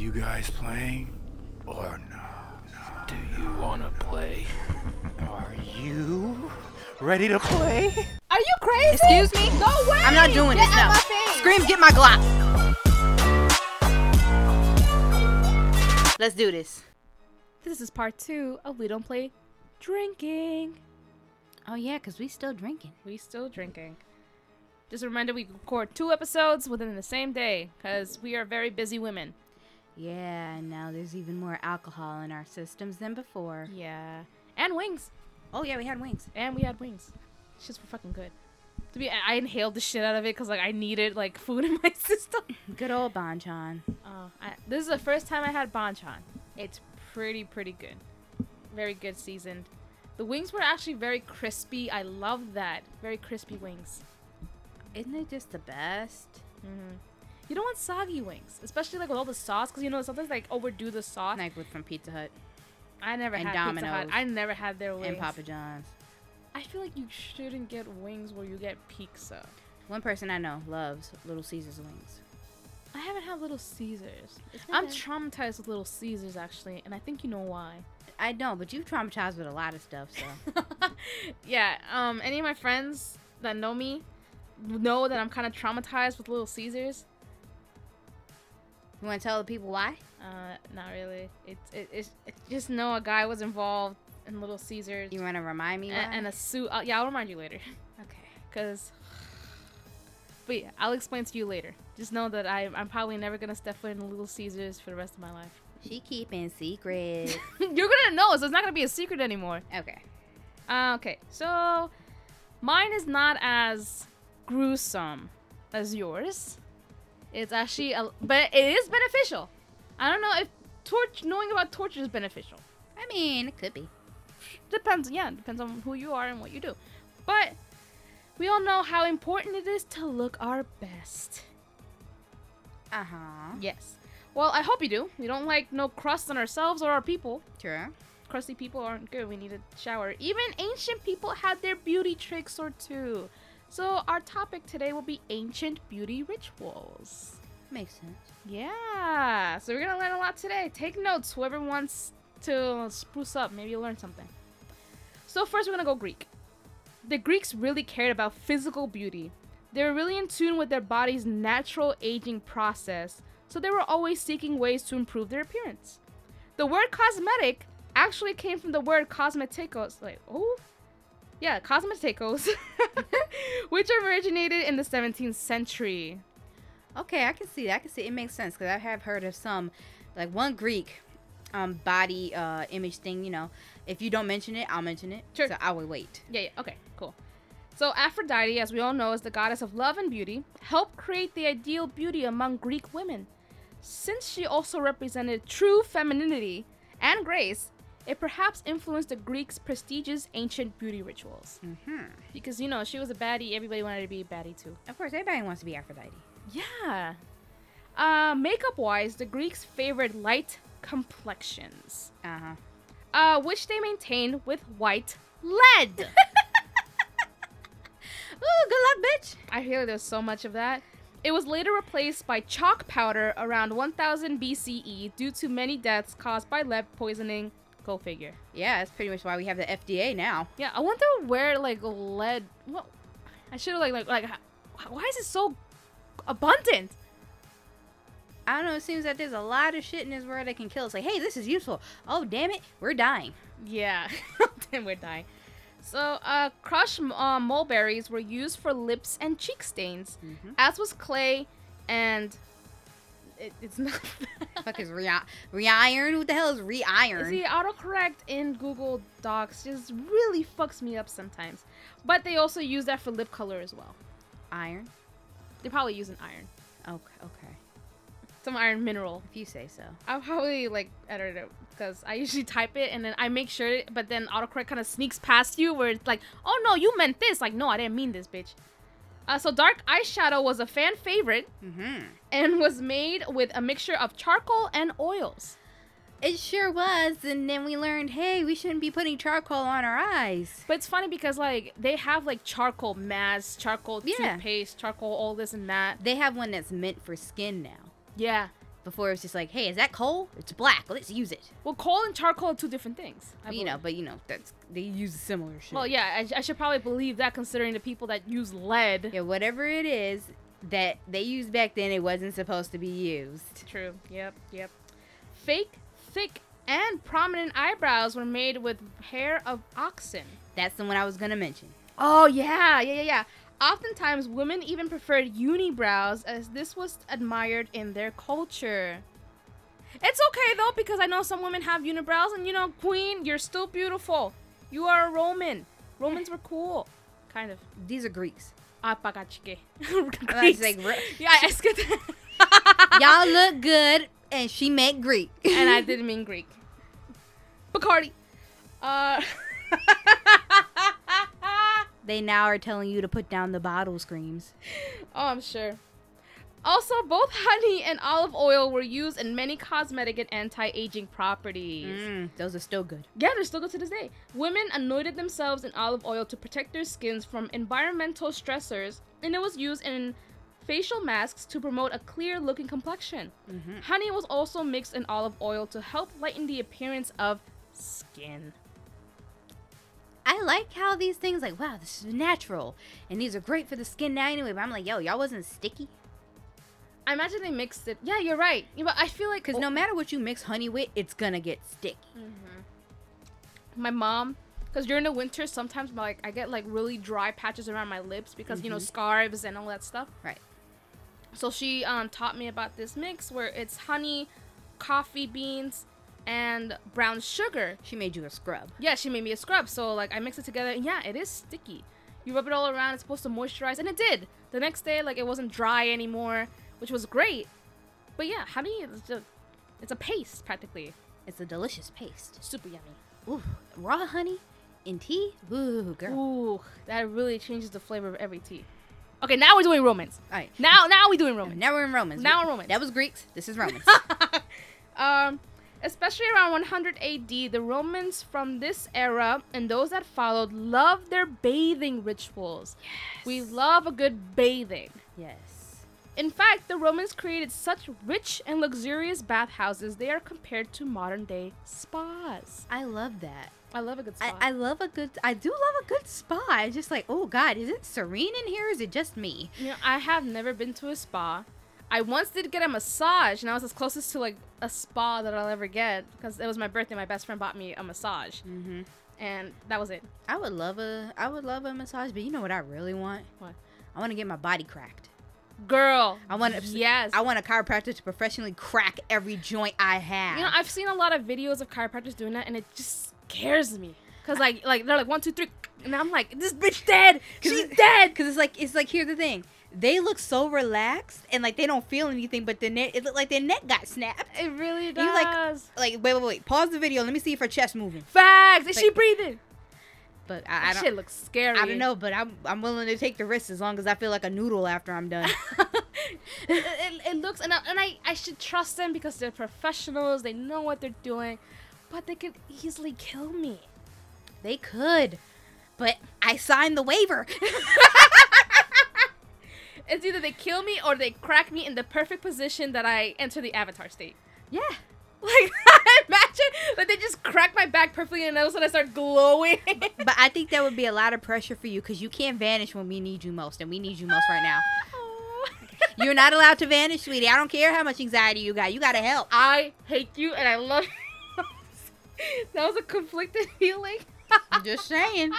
you guys playing or no? Do you wanna play? Are you ready to play? Are you crazy? Excuse me? No way! I'm not doing Get this now. Scream, get my Glock. Let's do this. This is part two of We Don't Play Drinking. Oh yeah, cause we still drinking. We still drinking. Just a reminder, we record two episodes within the same day because we are very busy women. Yeah, and now there's even more alcohol in our systems than before. Yeah. And wings. Oh yeah, we had wings. And we had wings. Shits were fucking good. To be, I inhaled the shit out of it because like I needed like food in my system. Good old Bonchon. Oh, I, this is the first time I had Bonchon. It's pretty, pretty good. Very good seasoned. The wings were actually very crispy. I love that. Very crispy wings. Isn't it just the best? hmm You don't want soggy wings, especially like with all the sauce, because you know sometimes like overdo the sauce. Like with from Pizza Hut I never and had Pizza Hut. I never had their wings. and Papa John's. I feel like you shouldn't get wings where you get pizza. One person I know loves Little Caesars wings. I haven't had Little Caesars. I'm traumatized with Little Caesars actually, and I think you know why. I know, but you've traumatized with a lot of stuff, so. yeah, um, any of my friends that know me know that I'm kind of traumatized with Little Caesars. You want to tell the people why? Uh, not really. It's it, it's it's just know a guy was involved in Little Caesars You want to remind me a- why? and, a suit. Uh, yeah, I'll remind you later, okay. cause. But yeah, I'll explain to you later. Just know that I I'm probably never gonna step foot in Little Caesars for the rest of my life. She keeping secret. You're gonna know, so it's not gonna be a secret anymore. okay. Uh, okay, so mine is not as gruesome as yours. It's actually, a, but it is beneficial. I don't know if torch knowing about torture is beneficial. I mean, it could be. Depends, yeah, depends on who you are and what you do. But we all know how important it is to look our best. Uh huh. Yes. Well, I hope you do. We don't like no crust on ourselves or our people. True. crusty people aren't good. We need a shower. Even ancient people had their beauty tricks or two. So our topic today will be ancient beauty rituals. Makes sense. Yeah. So we're gonna learn a lot today. Take notes. Whoever wants to spruce up, maybe you'll learn something. So first we're gonna go Greek. The Greeks really cared about physical beauty. They were really in tune with their body's natural aging process, so they were always seeking ways to improve their appearance. The word cosmetic actually came from the word cosmeticos. Like, oh? Yeah, cosmeticos, which originated in the 17th century. Okay, I can see that. I can see it makes sense because I have heard of some, like one Greek, um, body uh image thing. You know, if you don't mention it, I'll mention it. Sure. So I will wait. Yeah, yeah, okay, cool. So Aphrodite, as we all know, is the goddess of love and beauty, helped create the ideal beauty among Greek women. Since she also represented true femininity and grace, it perhaps influenced the Greeks' prestigious ancient beauty rituals. Mm-hmm. Because, you know, she was a baddie, everybody wanted to be a baddie too. Of course, everybody wants to be Aphrodite. Yeah. Uh, makeup wise, the Greeks favored light complexions, Uh huh. uh, which they maintained with white lead. Ooh, good luck, bitch. I hear there's so much of that. It was later replaced by chalk powder around 1000 BCE due to many deaths caused by lead poisoning. Go figure. Yeah, that's pretty much why we have the FDA now. Yeah, I wonder where like lead. What? I should have like like like. Why is it so abundant? I don't know. It seems that there's a lot of shit in this world that can kill us. Like, hey, this is useful. Oh, damn it, we're dying. Yeah, then we're dying. So, uh, crushed uh, mulberries were used for lips and cheek stains, Mhm. as was clay, and it, it's not. Fuck is re re-iron? What the hell is re-iron? See, autocorrect in Google Docs just really fucks me up sometimes. But they also use that for lip color as well. Iron. They probably use an iron, Okay, okay. some iron mineral. If you say so. I'll probably like edit it because I usually type it and then I make sure, but then autocorrect kind of sneaks past you where it's like, oh no, you meant this. Like, no, I didn't mean this, bitch. Uh, so dark eyeshadow was a fan favorite Mm-hmm. And was made with a mixture of charcoal and oils. It sure was, and then we learned, hey, we shouldn't be putting charcoal on our eyes. But it's funny because like they have like charcoal masks, charcoal Yeah. toothpaste, charcoal all this and that. They have one that's meant for skin now. Yeah, Before it was just like, hey, is that coal? It's black. Let's use it. Well, coal and charcoal are two different things. I you know, but you know that's they use similar shit. Well, yeah, I, I should probably believe that considering the people that use lead. yeah, whatever it is that they used back then, it wasn't supposed to be used. True. Yep. Yep. Fake, thick, and prominent eyebrows were made with hair of oxen. That's the one I was gonna mention. Oh yeah, yeah, yeah, yeah. Oftentimes, women even preferred unibrows as this was admired in their culture. It's okay though because I know some women have unibrows, and you know, Queen, you're still beautiful. You are a Roman. Romans were cool, kind of. These are Greeks. Pagachike. I was like, yeah, es que y'all look good, and she meant Greek. and I didn't mean Greek. Bacardi. Uh. They now are telling you to put down the bottle screams. Oh, I'm sure. Also, both honey and olive oil were used in many cosmetic and anti-aging properties. Mm, those are still good. Yeah, they're still good to this day. Women anointed themselves in olive oil to protect their skins from environmental stressors, and it was used in facial masks to promote a clear-looking complexion. Mhm. Honey was also mixed in olive oil to help lighten the appearance of skin. I like how these things like, wow, this is natural, and these are great for the skin now anyway. But I'm like, yo, y'all wasn't sticky, I imagine they mixed it. Yeah, you're right. Yeah, but I feel like because no matter what you mix honey with, it's gonna get sticky. my mom because during the winter sometimes my, like i get like really dry patches around my lips because you know Mhm. scarves and all that stuff Right. so she um, taught me about this mix where it's honey coffee beans and brown sugar She made you a scrub. yeah she made me a scrub so like i mix it together and yeah it is sticky you rub it all around it's supposed to moisturize and it did the next day like it wasn't dry anymore which was great but yeah honey is a, it's a paste practically It's a delicious paste. super yummy Ooh, raw honey in tea. Ooh, girl. Ooh, that really changes the flavor of every tea. Okay, now we're doing Romans. All right. Now, now we're doing Romans. Now we're in Romans. Now we're Romans. That was Greeks. This is Romans. um, especially around 100 AD, the Romans from this era and those that followed loved their bathing rituals. We love a good bathing. yes. In fact, the Romans created such rich and luxurious bathhouses, they are compared to modern day spas. I love that. I love a good spa. I, I love a good. I do love a good spa. It's just like, oh God, is it serene in here? Or is it just me? You know, I have never been to a spa. I once did get a massage, and I was as closest to like a spa that I'll ever get because it was my birthday. My best friend bought me a massage, Mm-hmm. and that was it. I would love a. I would love a massage, but you know what I really want? What? I want to get my body cracked. Girl, I want to. yes. I want a chiropractor to professionally crack every joint I have. you know, I've seen a lot of videos of chiropractors doing that, and it just scares me. Cause like, like they're like one, two, three, and I'm like, this bitch dead. She's it- dead. Cause it's like it's like here's the thing. They look so relaxed and like they don't feel anything, but the neck it looked like their neck got snapped. It really You like- does. Like wait wait wait pause the video. Let me see if her chest moving. Facts. Is she breathing? But That I, I don't. shit looks scary. I don't know, but I'm I'm willing to take the risk as long as I feel like a noodle after I'm done. it, it, it looks and I, and I I should trust them because they're professionals. They know what they're doing, but they could easily kill me. they could, but I signed the waiver. It's either they kill me or they crack me in the perfect position that I enter the avatar state. yeah. Like imagine like they just crack my back perfectly and all of a sudden I start glowing. But I think that would be a lot of pressure for you because you can't vanish when we need you most, and we need you most right now. You're not allowed to vanish, sweetie. I don't care how much anxiety you got. You gotta help. I hate you and I love you. that was a conflicted feeling. I'm just saying.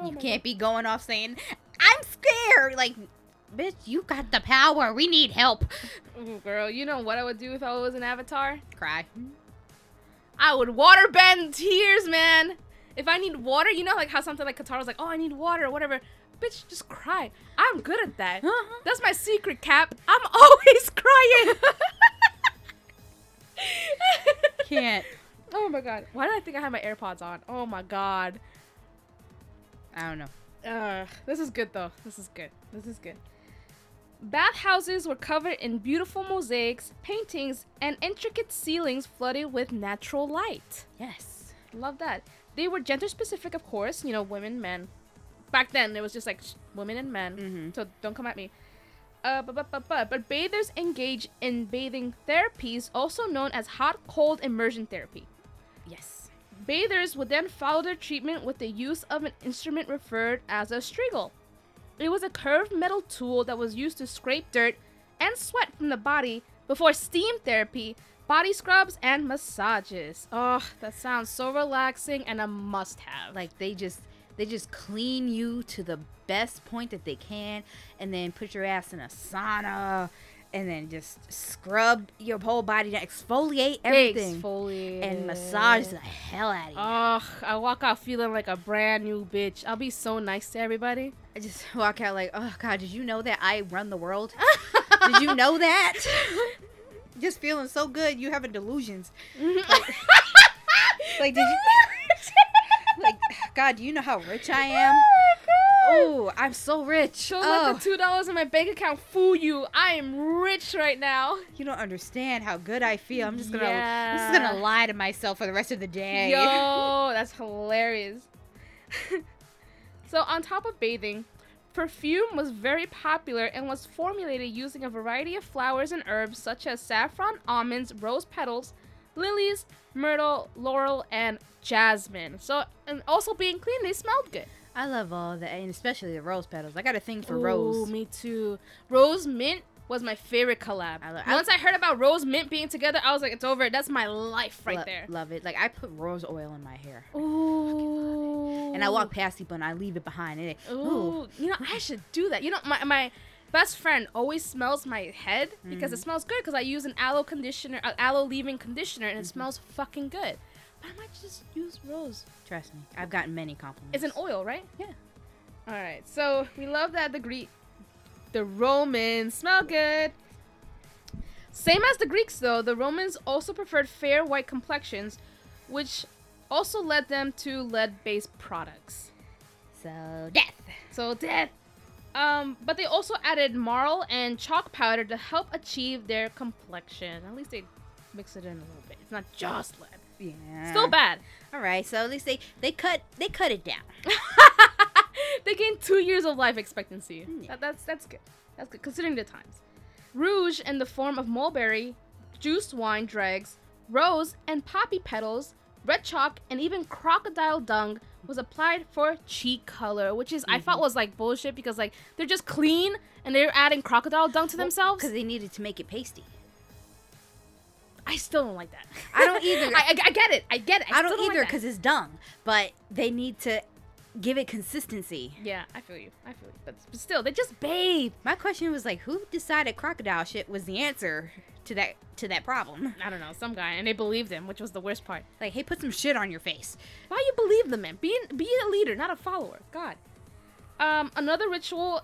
Oh You can't be going off saying, I'm scared. Like, bitch, you got the power. We need help. Ooh, girl, you know what I would do if I was an avatar? Cry. I would water bend tears, man. If I need water, you know, like how something like Katara's like, oh, I need water or whatever. Bitch, just cry. I'm good at that. Uh-huh. That's my secret, Cap. I'm always crying. Can't. oh my god. Why did I think I had my AirPods on? Oh my god. I don't know. Uh, this is good though. This is good. This is good. Bathhouses were covered in beautiful mosaics, paintings, and intricate ceilings flooded with natural light. Yes. Love that. They were gender specific, of course. You know, women, men. Back then, it was just like sh- women and men. Mhm. So don't come at me. Uh, but, but, but, but, but bathers engage in bathing therapies, also known as hot cold immersion therapy. Yes. Bathers would then follow their treatment with the use of an instrument referred as a strigil. It was a curved metal tool that was used to scrape dirt and sweat from the body before steam therapy, body scrubs, and massages. Oh, that sounds so relaxing and a must have. Like they just they just clean you to the best point that they can and then put your ass in a sauna and then just scrub your whole body to exfoliate everything Exfoliate. and massage the hell out of you. Oh, I walk out feeling like a brand new bitch. I'll be so nice to everybody. I just walk out like, oh god, did you know that I run the world? did you know that? just feeling so good, you having delusions. Like, like did you? Like, God, do you know how rich I am? Oh, I'm so rich. Don't oh, let the oh. two dollars in my bank account fool you. I am rich right now. you don't understand how good I feel. I'm just gonna, I'm just gonna lie to myself for the rest of the day. Yo, that's hilarious. so, on top of bathing, perfume was very popular and was formulated using a variety of flowers and herbs such as saffron, almonds, rose petals, lilies, myrtle, laurel, and jasmine. So, and also being clean, they smelled good. I love all that, and especially the rose petals. I got a thing for Ooh, rose. me too. Rose mint was my favorite collab. I lo- I- Once I heard about rose mint being together, I was like, it's over. That's my life right Lo- there. Love it. Like I put rose oil in my hair, Ooh. and I walk past people and I leave it behind. And it, ooh, Ooh, you know, I should do that. You know, my my best friend always smells my head because it Mm. smells good because I use an aloe conditioner, uh, aloe leave-in conditioner, and it Mm-hmm. smells fucking good. I might just use rose. trust me, I've gotten many compliments. It's an oil, right? Yeah. All right. So we love that the Greek, the Romans smell good. Same as the Greeks, though, the Romans also preferred fair white complexions, which also led them to lead-based products. so death. So death. Um, but they also added marl and chalk powder to help achieve their complexion. At least they mix it in a little bit. It's not just lead. Yeah. Still bad. All right. So at least they they cut they cut it down. they gained two years of life expectancy. Yeah. That, that's that's good. That's good considering the times. Rouge in the form of mulberry, juiced wine dregs, rose and poppy petals, red chalk, and even crocodile dung was applied for cheek color, which is I Mm-hmm. thought was like bullshit because like they're just clean and they're adding crocodile dung to themselves. because they needed to make it pasty. I still don't like that. I don't either. I, I, I get it. I get it. I, don't still like either because it's dumb. but they need to give it consistency. yeah, I feel you. I feel you. But, still, they just bathe. My question was like, who decided crocodile shit was the answer to that to that problem? I don't know, some guy, and they believed him, which was the worst part. Like, hey, put some shit on your face. Why you believe the man? Be be a leader, not a follower. God. Um, another ritual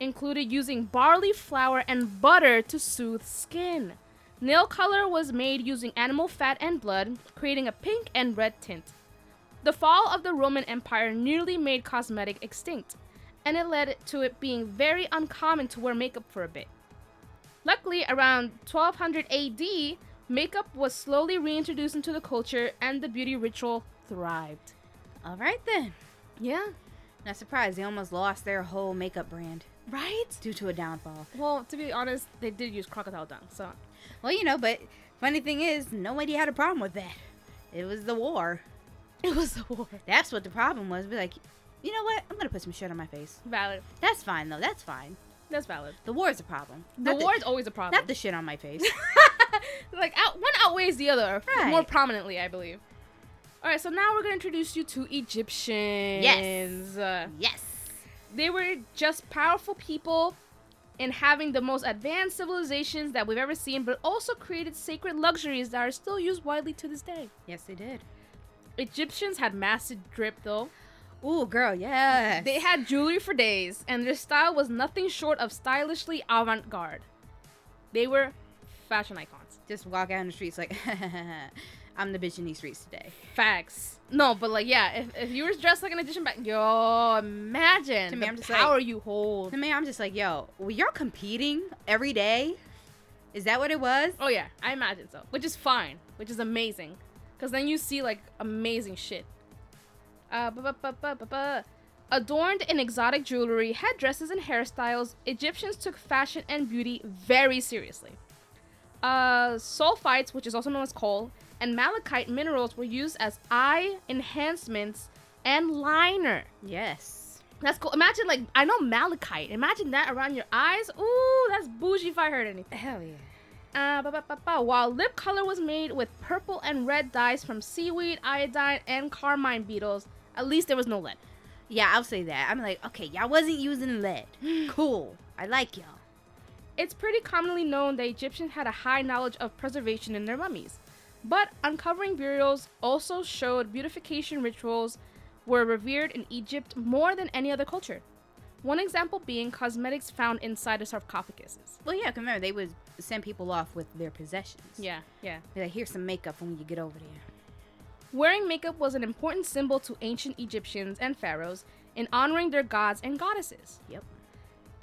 included using barley flour and butter to soothe skin. Nail color was made using animal fat and blood, creating a pink and red tint. The fall of the Roman Empire nearly made cosmetic extinct, and it led to it being very uncommon to wear makeup for a bit. Luckily, around 1200 AD, makeup was slowly reintroduced into the culture and the beauty ritual thrived. All right then. Yeah. Not surprised. They almost lost their whole makeup brand Right? due to a downfall. Well, to be honest, they did use crocodile dung, so. Well, you know, but funny thing is, nobody had a problem with that. It was the war. It was the war. That's what the problem was. Be like, you know what? I'm gonna put some shit on my face. Valid. That's fine though. That's fine. That's valid. The war is a problem. The Not war is always a problem. not the shit on my face. like out, one outweighs the other Right. more prominently, I believe. All right, so now we're gonna introduce you to Egyptians. Uh, yes. They were just powerful people in having the most advanced civilizations that we've ever seen, but also created sacred luxuries that are still used widely to this day. Yes, they did. Egyptians had massive drip though. Ooh, girl, yeah. They had jewelry for days, and their style was nothing short of stylishly avant garde. They were fashion icons. just walk out in the streets like, I'm the bitch in these streets today. Facts. No, but like, yeah, if, if you were dressed like an Egyptian back, yo, imagine To me, the I'm just like- power you hold. To me, I'm just like, yo, well, you're competing every day. Is that what it was? Oh yeah, I imagine so. Which is fine. Which is amazing, because then you see like amazing shit. Uh, bu- Adorned in exotic jewelry, headdresses, and hairstyles, Egyptians took fashion and beauty very seriously. Uh, sulfites, which is also known as kohl, and malachite minerals were used as eye enhancements and liner. Yes. That's cool. Imagine, like, I know malachite. Imagine that around your eyes. Ooh, that's bougie if I heard anything. Hell yeah. Uh, ba, ba, ba, ba. While lip color was made with purple and red dyes from seaweed, iodine, and carmine beetles, at least there was no lead. Yeah, I'll say that. I'm like, okay, y'all wasn't using lead. cool. I like y'all. It's pretty commonly known that Egyptians had a high knowledge of preservation in their mummies. But uncovering burials also showed beautification rituals were revered in Egypt more than any other culture. One example being cosmetics found inside the sarcophaguses. Well, yeah, remember, they would send people off with their possessions. Yeah, yeah. Be like, here's some makeup when you get over there. Wearing makeup was an important symbol to ancient Egyptians and pharaohs in honoring their gods and goddesses. Yep.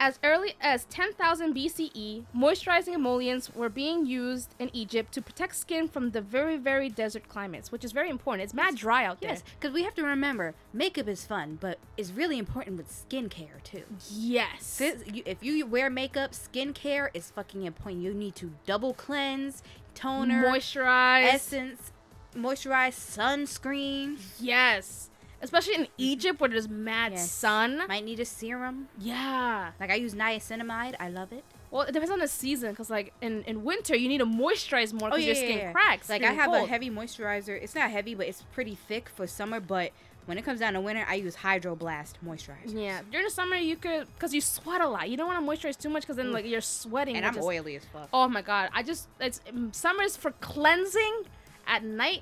As early as 10,000 BCE, moisturizing emollients were being used in Egypt to protect skin from the very, very desert climates, which is very important. It's mad dry out there. Yes, because we have to remember, makeup is fun, but it's really important with skincare, too. Yes. If you wear makeup, skincare is fucking important. You need to double cleanse, toner, Moisturize. essence, moisturize, sunscreen. Yes. Especially in Egypt where there's mad Yes. sun. Might need a serum. Yeah. Like I use niacinamide. I love it. Well, it depends on the season because, like, in, in winter, you need to moisturize more because your skin cracks. Oh, Like I have cold. a heavy moisturizer. It's not heavy, but it's pretty thick for summer. But when it comes down to winter, I use Hydro Blast moisturizer. Yeah, during the summer you could, cause you sweat a lot. You don't want to moisturize too much, cause then like you're sweating. And I'm oily as fuck. Oh my god, I just it's um, summer's for cleansing at night,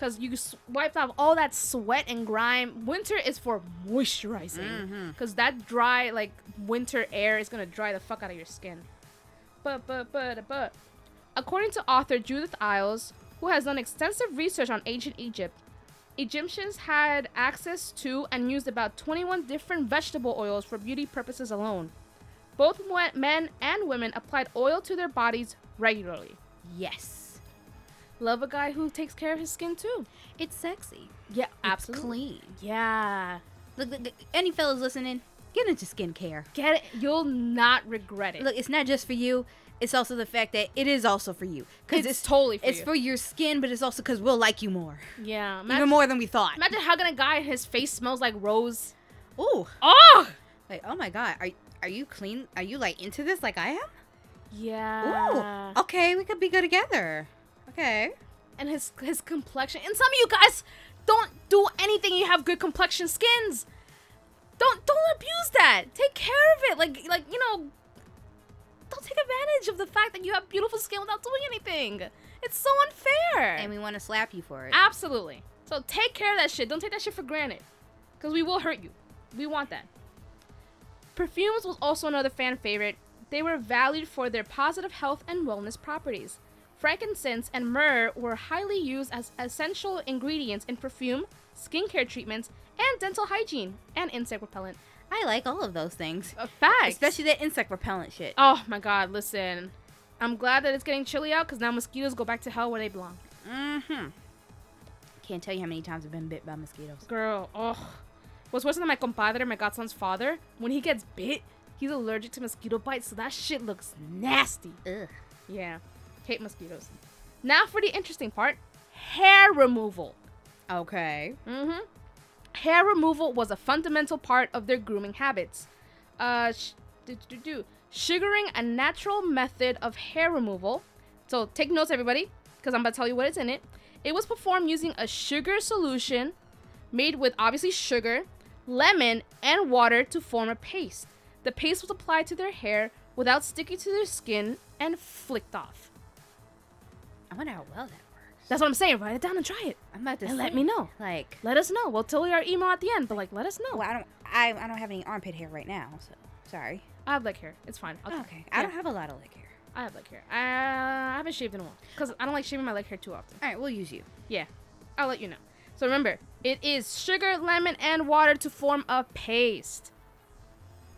cause you wiped off all that sweat and grime. Winter is for moisturizing, Mhm. cause that dry like winter air is gonna dry the fuck out of your skin. But but but but, according to author Judith Illes, who has done extensive research on ancient Egypt, Egyptians had access to and used about 21 different vegetable oils for beauty purposes alone. Both men and women applied oil to their bodies regularly. Yes. Love a guy who takes care of his skin too. It's sexy. Yeah, It's absolutely. clean. Yeah. Look, look, look, any fellas listening, get into skincare. Get it? You'll not regret it. Look, it's not just for you. It's also the fact that it is also for you. Because it's, it's, totally for it's you. for your skin, but it's also because we'll like you more. yeah. Even more than we thought. imagine hugging a guy and his face smells like rose. Ooh. Oh! Like, oh my god. Are, are you clean? Are you like into this like I am? Yeah. Ooh. Okay, we could be good together. Okay. And his his complexion. And some of you guys don't do anything. You have good complexion skins. Don't don't abuse that. Take care of it. Like like you know. Don't take advantage of the fact that you have beautiful skin without doing anything. It's so unfair. And we want to slap you for it. Absolutely. So take care of that shit. Don't take that shit for granted. Because we will hurt you. We want that. Perfumes was also another fan favorite. They were valued for their positive health and wellness properties. Frankincense and myrrh were highly used as essential ingredients in perfume, skincare treatments, and dental hygiene and insect repellent. I like all of those things. A fact. Especially that insect repellent shit. Oh my god, listen. I'm glad that it's getting chilly out because now mosquitoes go back to hell where they belong. Mm-hmm. Can't tell you how many times I've been bit by mosquitoes. Girl, oh. What's worse than my compadre, my godson's father? When he gets bit, he's allergic to mosquito bites, so that shit looks nasty. Ugh. Yeah, hate mosquitoes. Now for the interesting part hair removal. Okay. Mm hmm. Hair removal was a fundamental part of their grooming habits. Uh, sh- do, do, do. Sugaring, a natural method of hair removal. So take notes, everybody, because I'm about to tell you what is in it. It was performed using a sugar solution made with obviously sugar, lemon, and water to form a paste. The paste was applied to their hair without sticking to their skin and flicked off. I wonder how well that works. That's what I'm saying. Write it down and try it. I'm about to And let me know. Like, Let us know. We'll tell you our email at the end, but like, let us know. well, I don't, I, I don't have any armpit hair right now, so sorry. I have leg hair. It's fine. Okay. I yeah, don't have a lot of leg hair. I have leg hair. I, I haven't shaved in a while because I don't like shaving my leg hair too often. All right, we'll use you. Yeah, I'll let you know. So remember, it is sugar, lemon, and water to form a paste.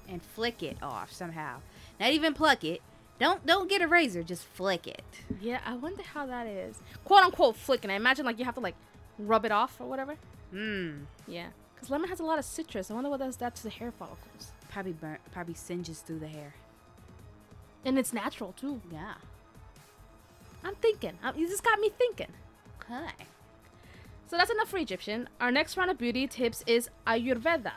and flick it off somehow. Not even pluck it. Don't don't get a razor, just flick it. Yeah, I wonder how that is. Quote unquote flicking. I imagine like you have to like rub it off or whatever. Mmm. Yeah, Because lemon has a lot of citrus. I wonder what does that to the hair follicles. Probably burn Probably singes through the hair. And it's natural too. Yeah. I'm thinking. Um, you just got me thinking. Okay. So that's enough for Egyptian. Our next round of beauty tips is Ayurveda.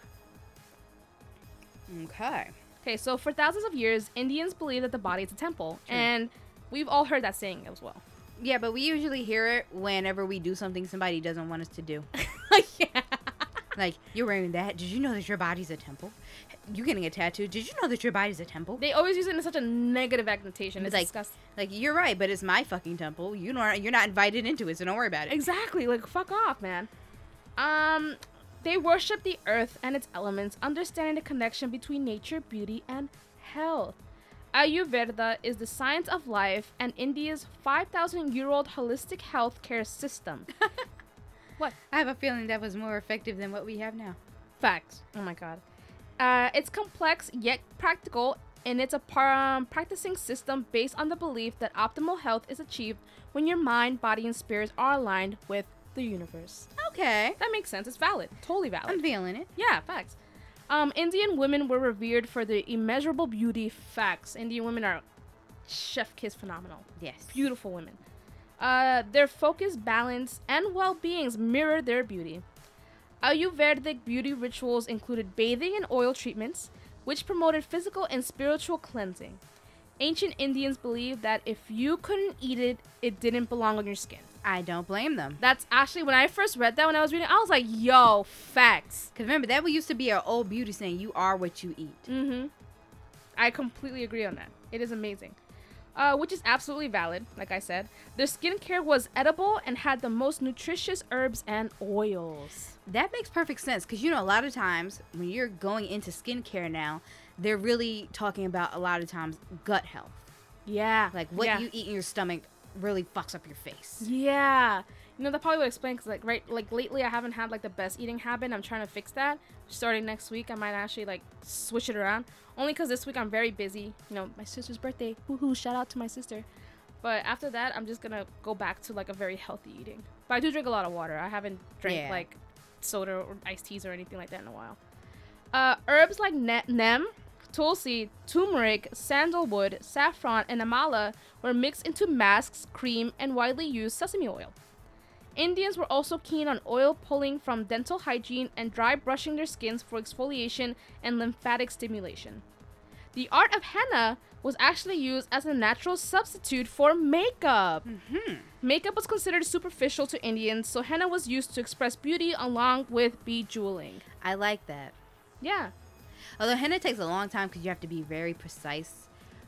Okay. Okay, so for thousands of years, Indians believe that the body is a temple, True. and we've all heard that saying as well. Yeah, but we usually hear it whenever we do something somebody doesn't want us to do. yeah. Like, you're wearing that. Did you know that your body's a temple? You're getting a tattoo. Did you know that your body's a temple? They always use it in such a negative connotation. It's It's like- disgusting. Like, you're right, but it's my fucking temple. You know, you're not invited into it, so don't worry about it. Exactly. Like fuck off, man. Um, they worship the earth and its elements, understanding the connection between nature, beauty, and health. Ayurveda is the science of life and India's 5,000 year old holistic health care system. what? I have a feeling that was more effective than what we have now. Facts. Oh my god. Uh, it's complex yet practical, and it's a par- um, practicing system based on the belief that optimal health is achieved when your mind, body, and spirit are aligned with the universe. Okay. That makes sense. It's valid. Totally valid. I'm feeling it. yeah, facts. Um, Indian women were revered for their immeasurable beauty. Facts. Indian women are chef kiss phenomenal. Yes. Beautiful women. Uh, their focus, balance, and well-beings mirror their beauty. Ayurvedic beauty rituals included bathing and oil treatments, which promoted physical and spiritual cleansing. Ancient Indians believed that if you couldn't eat it, it didn't belong on your skin. I don't blame them. That's actually when I first read that when I was reading, I was like, "Yo, facts." Because remember, that used to be our old beauty saying, you are what you eat. Mm-hmm. I completely agree on that. It is amazing. Uh, which is absolutely valid, like I said. Their skincare was edible and had the most nutritious herbs and oils. That makes perfect sense because you know a lot of times when you're going into skincare now, they're really talking about a lot of times gut health. Yeah. Like what yeah. you eat in your stomach really fucks up your face. Yeah. You know, that probably would explain because, like, right, like lately I haven't had like the best eating habit. I'm trying to fix that. Starting next week, I might actually like switch it around. Only because this week I'm very busy. You know, my sister's birthday. Woohoo! Shout out to my sister. But after that, I'm just gonna go back to like a very healthy eating. But I do drink a lot of water. I haven't drank Yeah. like soda or iced teas or anything like that in a while. Uh, herbs like ne- neem, tulsi, turmeric, sandalwood, saffron, and amala were mixed into masks, cream, and widely used sesame oil. Indians were also keen on oil pulling from dental hygiene and dry brushing their skins for exfoliation and lymphatic stimulation. The art of henna was actually used as a natural substitute for makeup. Mm-hmm. Makeup was considered superficial to Indians, so henna was used to express beauty along with bejeweling. I like that. Yeah. Although henna takes a long time because you have to be very precise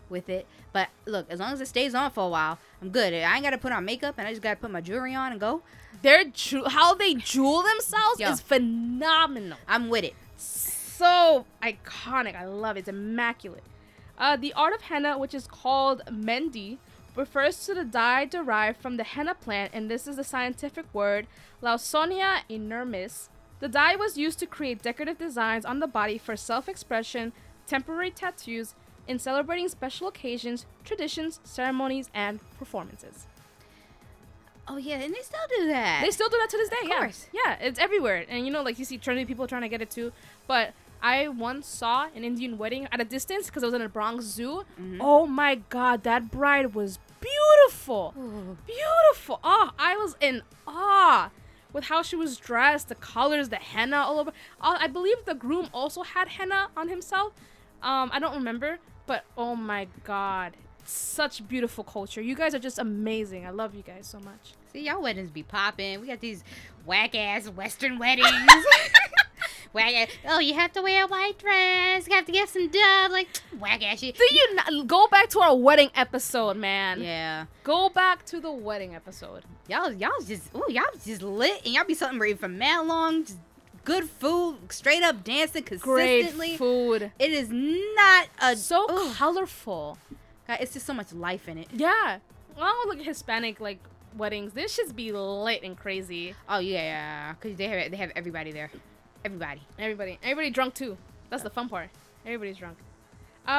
with it. But look, as long as it stays on for a while, I'm good. I ain't got to put on makeup and I just got to put my jewelry on and go. Their ju- how they jewel themselves Yeah. is phenomenal. I'm with it. so iconic. I love it. It's immaculate. Uh, the art of henna, which is called mehndi, refers to the dye derived from the henna plant, and this is the scientific word Lawsonia inermis. The dye was used to create decorative designs on the body for self expression, temporary tattoos, in celebrating special occasions, traditions, ceremonies, and performances. Oh yeah, and they still do that. They still do that to this day. Of yeah. course. Yeah, it's everywhere. And you know, like you see trendy people trying to get it too. But I once saw an Indian wedding at a distance because I was in a Bronx zoo. Mhm. Oh my god, that bride was beautiful. Ooh. Beautiful. Oh, I was in awe with how she was dressed, the colors, the henna all over. Uh, I believe the groom also had henna on himself. Um, I don't remember, but oh my god. Such beautiful culture. You guys are just amazing. I love you guys so much. See, y'all weddings be popping. We got these whack ass Western weddings. whack. Oh, you have to wear a white dress. You have to get some dub. Like whack ass shit. Do you not, go back to our wedding episode, man? Yeah, Go back to the wedding episode. y'all, y'all just, ooh, y'all just lit, and y'all be something ready from mad long. Just good food, straight up dancing Great consistently. food. It is not a So ugh. colorful. God, it's just so much life in it. Yeah. Along with like Hispanic like weddings, this should be lit and crazy. Oh yeah, yeah, because they have they have everybody there, everybody. Everybody, everybody drunk too. That's the fun part. Everybody's drunk.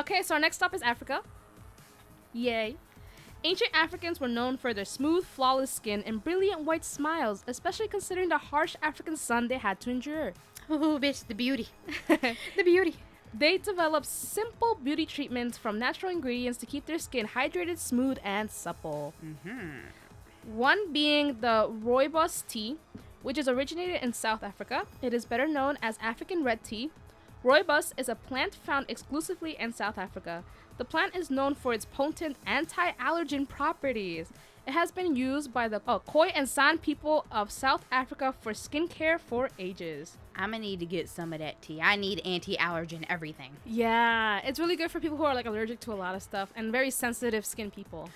Okay, so our next stop is Africa. Yay. Ancient Africans were known for their smooth, flawless skin and brilliant white smiles, especially considering the harsh African sun they had to endure. Oh, bitch, the beauty. the beauty. They developed simple beauty treatments from natural ingredients to keep their skin hydrated, smooth, and supple. Mm-hmm. One being the rooibos tea, which is originated in South Africa. It is better known as African red tea. Rooibos is a plant found exclusively in South Africa. The plant is known for its potent anti-allergen properties. It has been used by the oh, Khoi and San people of South Africa for skincare for ages. I'm gonna need to get some of that tea. I need anti-allergen everything. Yeah, it's really good for people who are like allergic to a lot of stuff and very sensitive skin people.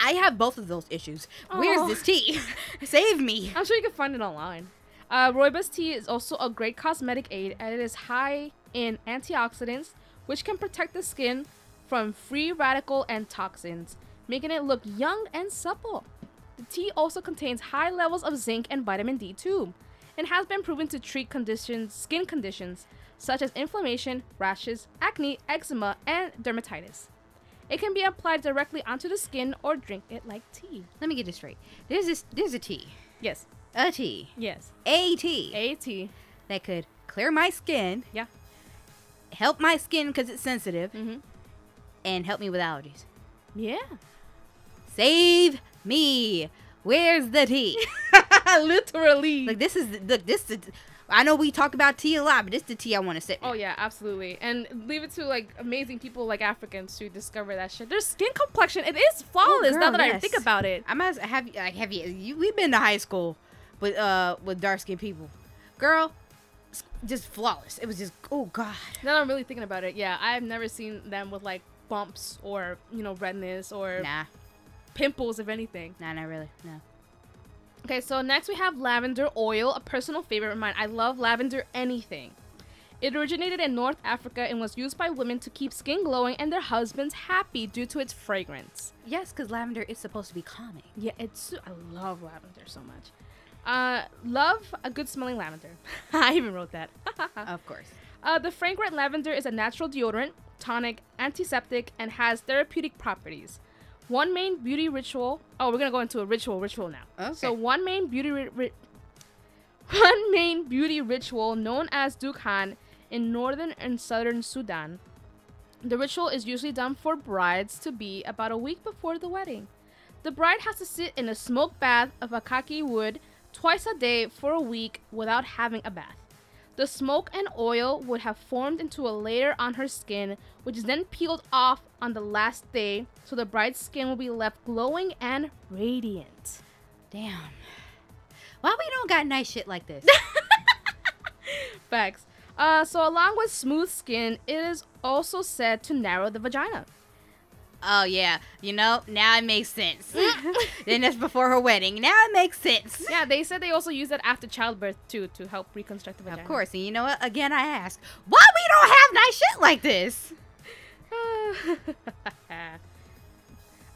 I have both of those issues. Where's this tea? Save me. I'm sure you can find it online. Uh, rooibos tea is also a great cosmetic aid, and it is high in antioxidants, which can protect the skin from free radical and toxins, making it look young and supple. The tea also contains high levels of zinc and vitamin D2, and has been proven to treat conditions, skin conditions such as inflammation, rashes, acne, eczema, and dermatitis. It can be applied directly onto the skin or drink it like tea. Let me get this straight. There's this. There's a tea. Yes, A tea. yes, A tea a tea. that could clear my skin. Yeah. Help my skin because it's sensitive, Mm-hmm. and help me with allergies. Yeah. Save me. Where's the tea? Literally. like this is look. This is. I know we talk about tea a lot, but it's the tea I want to sit. oh yeah, absolutely. And leave it to like amazing people like Africans to discover that shit. Their skin complexion, it is flawless now girl, that I think about it. I must have like have you, you we've been to high school with uh with dark skinned people. Girl, just flawless. It was just oh god. Now that I'm really thinking about it, yeah, I've never seen them with like bumps or, you know, redness or Nah, pimples, if anything. nah, not really. No. Okay, so next we have lavender oil, a personal favorite of mine. I love lavender anything. It originated in North Africa and was used by women to keep skin glowing and their husbands happy due to its fragrance. Yes, because lavender is supposed to be calming. Yeah, it's I love lavender so much. Uh, love a good smelling lavender. I even wrote that. Of course. uh, the fragrant lavender is a natural deodorant, tonic, antiseptic, and has therapeutic properties. One main beauty ritual. Oh, we're gonna go into a ritual ritual now. Okay. So one main beauty ri- ri- one main beauty ritual known as Dukhan in northern and southern Sudan. The ritual is usually done for brides to be about a week before the wedding. The bride has to sit in a smoke bath of akaki wood twice a day for a week without having a bath. The smoke and oil would have formed into a layer on her skin, which is then peeled off on the last day, so the bride's skin will be left glowing and radiant. Damn. Why we don't got nice shit like this? Facts. Uh, so along with smooth skin, it is also said to narrow the vagina. Oh yeah. You know now it makes sense. then that's before her wedding. Now it makes sense. Yeah, they said they also use it after childbirth too to help reconstruct the vagina. Of course. And you know what? Again, I ask, why we don't have nice shit like this?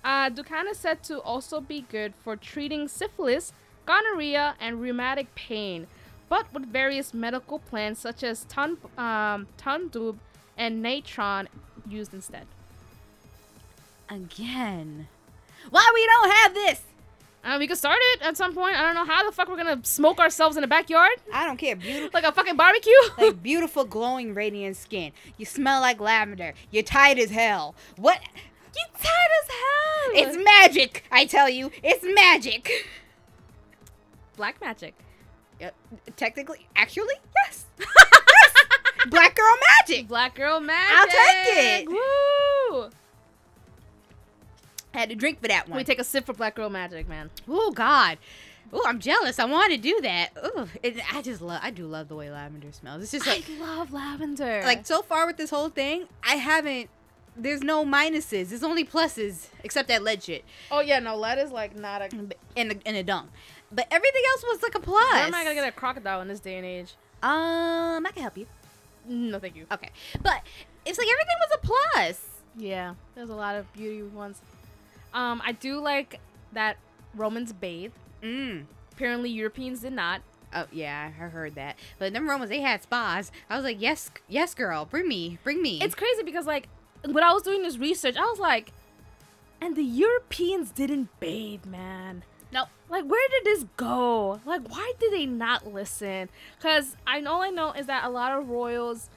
uh, Dukhan is said to also be good for treating syphilis, gonorrhea, and rheumatic pain, but with various medical plants such as ton, um, tundub and natron used instead. Again. Why we don't have this? Uh, we could start it at some point. I don't know how the fuck we're gonna smoke ourselves in the backyard I don't care. Beautiful. like a fucking barbecue. like beautiful glowing radiant skin. You smell like lavender. You're tight as hell. What? You tight as hell. It's magic, I tell you. It's magic. black magic. Uh, technically, actually, yes. yes. Black girl magic. Black girl magic. I'll take it. Woo! I had to drink for that one. We take a sip for black girl magic, man. oh God. Oh, I'm jealous. I want to do that. Oh, I just love. I do love the way lavender smells. It's just like, I love lavender. like so far with this whole thing, I haven't. There's no minuses. There's only pluses, except that lead shit oh yeah, no, lead is like not a. in a, and a dung. But everything else was like a plus. Where am I gonna get a crocodile in this day and age? Um, I can help you. No, thank you. Okay, but it's like everything was a plus. Yeah, there's a lot of beauty ones. Um, I do like that Romans bathe. Mm. Apparently, Europeans did not. Oh yeah, I heard that. But them Romans, they had spas. I was like, yes, yes, girl, bring me, bring me. It's crazy because like when I was doing this research, I was like, and the Europeans didn't bathe, man. Nope. Like, where did this go? Like, why did they not listen? Because I all I know is that a lot of royals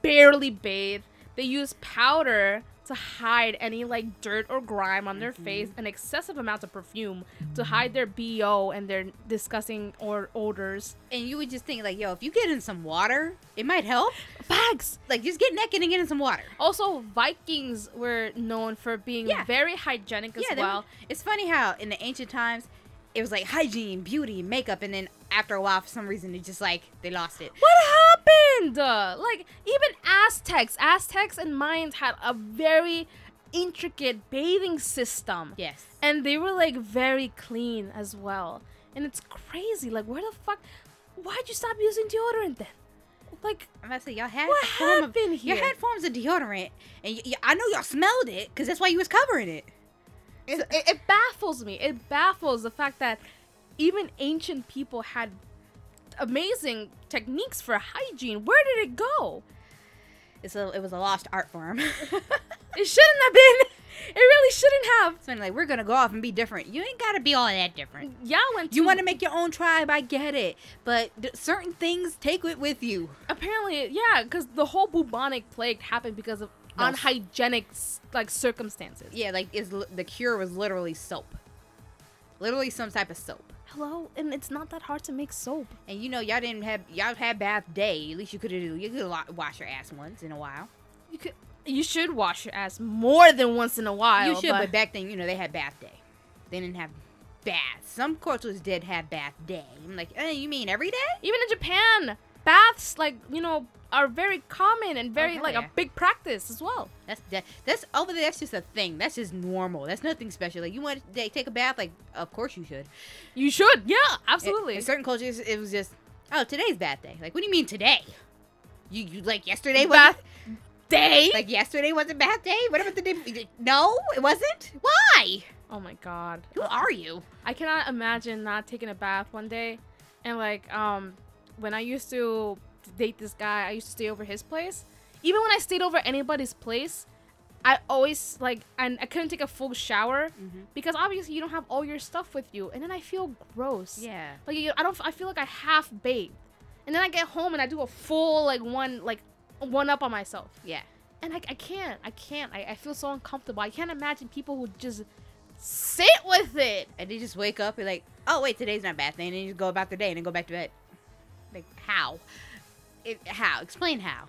barely bathe. They use powder to hide any like dirt or grime on their face, mm-hmm. and excessive amounts of perfume to hide their bo and their disgusting or odors. And you would just think like, yo, if you get in some water, it might help. Facts. Like just get naked and get in some water. Also, Vikings were known for being Yeah. very hygienic as yeah, they- well. it's funny how in the ancient times it was like hygiene, beauty, makeup, and then after a while, for some reason, it just like they lost it. What happened? Uh, like even Aztecs, Aztecs and Mayans had a very intricate bathing system, Yes. and they were like very clean as well. And it's crazy. Like, where the fuck? Why'd you stop using deodorant then? Like, I'm about to say y'all had What a form of, happened Y'all here? had forms of deodorant, and y- y- I know y'all smelled it because that's why you was covering it. it, it, it baffles me. It baffles the fact that even ancient people had amazing techniques for hygiene. Where did it go? It's a, it was a lost art form. It shouldn't have been. It really shouldn't have. so like we're gonna go off and be different. You ain't gotta be all that different. Y'all went. You want to make your own tribe, I get it, but th- certain things take it with you. apparently yeah because the whole bubonic plague happened because of No. unhygienic like circumstances Yeah, like is the cure was literally soap, literally some type of soap. Hello and it's not that hard to make soap And you know y'all didn't have y'all had bath day. At least you could do you could wash your ass once in a while. you could you should wash your ass more than once in a while you should, but, but back then you know they had bath day. They didn't have baths. Some cultures did have bath day. I'm like, eh, you mean every day? even in japan baths like you know are very common and very like yeah. a big practice as well That's that, that's over there. That's just a thing. That's just normal. That's nothing special. Like you want to take a bath, like of course you should. you should yeah absolutely In certain cultures, it was just, oh, today's bath day. Like, what do you mean today? You, you like yesterday was bath day like yesterday was a bath day. What about the day? No, it wasn't. Why? oh my god Who are you? I cannot imagine not taking a bath one day. And like, um, when I used to date this guy, I used to stay over his place. Even when I stayed over anybody's place, I always like, and I couldn't take a full shower Mhm. because obviously you don't have all your stuff with you, and then I feel gross. Yeah. Like you- I don't, I feel like I half bathed, and then I get home and I do a full like one like one up on myself, Yeah. and I, I can't, I can't. I, I feel so uncomfortable. I can't imagine people who just sit with it. And they just wake up and like, oh wait, today's not bath day, and then you just go about their day and then go back to bed. Like how? It, how? Explain how.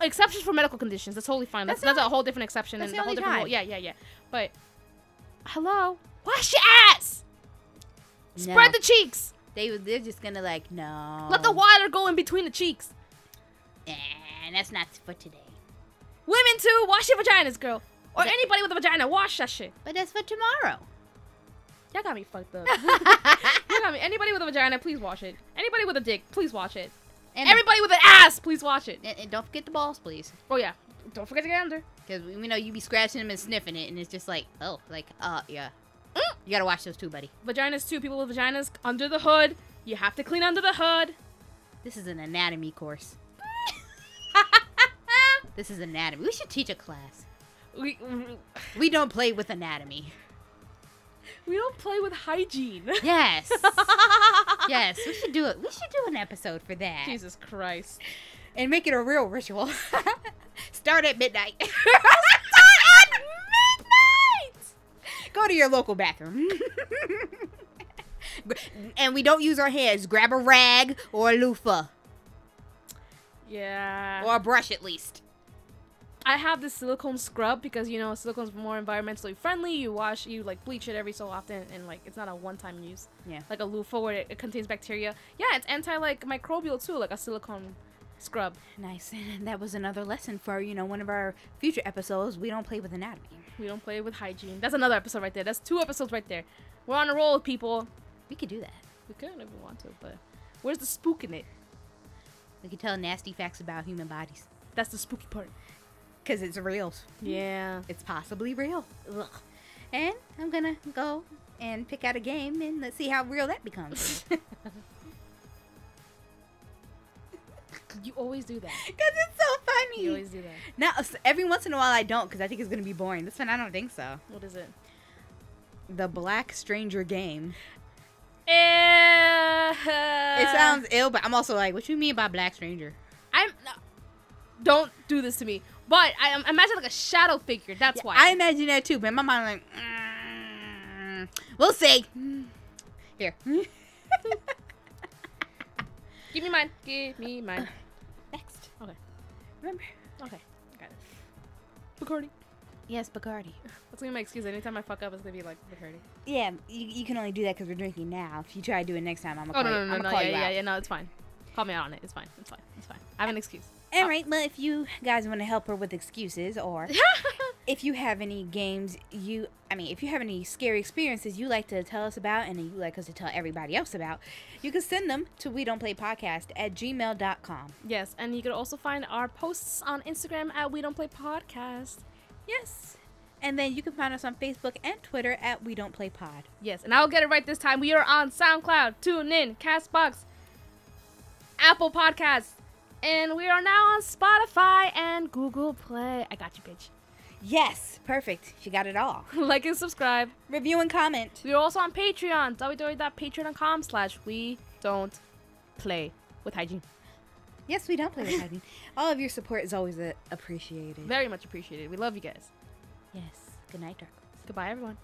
exceptions for medical conditions. That's totally fine. That's That's that's, a whole different exception and the a whole different rule. Yeah, yeah, yeah. But hello, wash your ass. Spread the cheeks. They they're just gonna like no. Let the water go in between the cheeks. And that's not for today. Women too, wash your vaginas, girl. Or That- anybody with a vagina, wash that shit. But that's for tomorrow. Y'all got me fucked up. you got me. Anybody with a vagina, please wash it. Anybody with a dick, please wash it. and, Everybody with an ass, please wash it. and, and don't forget the balls, please. Oh yeah, don't forget to get under. Because we know you be scratching them and sniffing it, and it's just like, oh, like, uh, yeah. Mm. You gotta watch those too, buddy. Vaginas too. People with vaginas under the hood. You have to clean under the hood. This is an anatomy course. This is anatomy. We should teach a class. we, we We don't play with anatomy. we don't play with hygiene. Yes. yes, we should do it. We should do an episode for that. Jesus Christ. And make it a real ritual. Start at midnight. At midnight! Go to your local bathroom. and we don't use our hands. Grab a rag or a loofah. Yeah. Or a brush at least. I have this silicone scrub because you know silicone's more environmentally friendly. You wash, you like bleach it every so often, and like it's not a one-time use. Yeah. Like a loofah where it, it contains bacteria. Yeah, it's anti like microbial too, like a silicone scrub. Nice. And that was another lesson for, you know, one of our future episodes. We don't play with anatomy. We don't play with hygiene. That's another episode right there. That's two episodes right there. We're on a roll, people. We could do that. We could if we want to, but where's the spook in it? We could tell nasty facts about human bodies. That's the spooky part. Because it's real. Yeah. It's possibly real. Ugh. And I'm going to go and pick out a game and let's see how real that becomes. You always do that. Because it's so funny. You always do that. Now, every once in a while I don't because I think it's going to be boring. This one I don't think so. What is it? the Black Stranger game. Eh, It sounds ill, but I'm also like, what you mean by Black Stranger? I'm. No, don't do this to me. But I um, imagine like a shadow figure. That's why. I imagine that too, but in my mind, like, mm, we'll see. Here. Give me mine. Give me mine. Next. Okay. Remember? Okay. Got it. Bacardi. Yes, Bacardi. That's gonna be my excuse. Anytime I fuck up, it's gonna be like Bacardi. Yeah, you, you can only do that because we're drinking now. If you try to do it next time, I'm Oh gonna no call, no you, no I'm no call yeah you yeah out. yeah no it's fine. Call me out on it. It's fine. It's fine. It's fine. I have an excuse. All uh, right, well, if you guys want to help her with excuses, or if you have any games you, I mean, if you have any scary experiences you like to tell us about and you like us to tell everybody else about, you can send them to we don't play podcast at gmail.com. Yes, and you can also find our posts on Instagram at We Don't Play Podcast. Yes. And then you can find us on Facebook and Twitter at we don't play pod. Yes, and I'll get it right this time. We are on SoundCloud, TuneIn, Castbox, Apple Podcasts, and we are now on Spotify and Google Play. I got you, bitch. Yes, perfect. She got it all. like and subscribe. Review and comment. We are also on Patreon, www.patreon.com slash we don't play with hygiene. Yes, we don't play with hygiene. All of your support is always appreciated. Very much appreciated. We love you guys. Yes. Good night, Dark. Goodbye, everyone.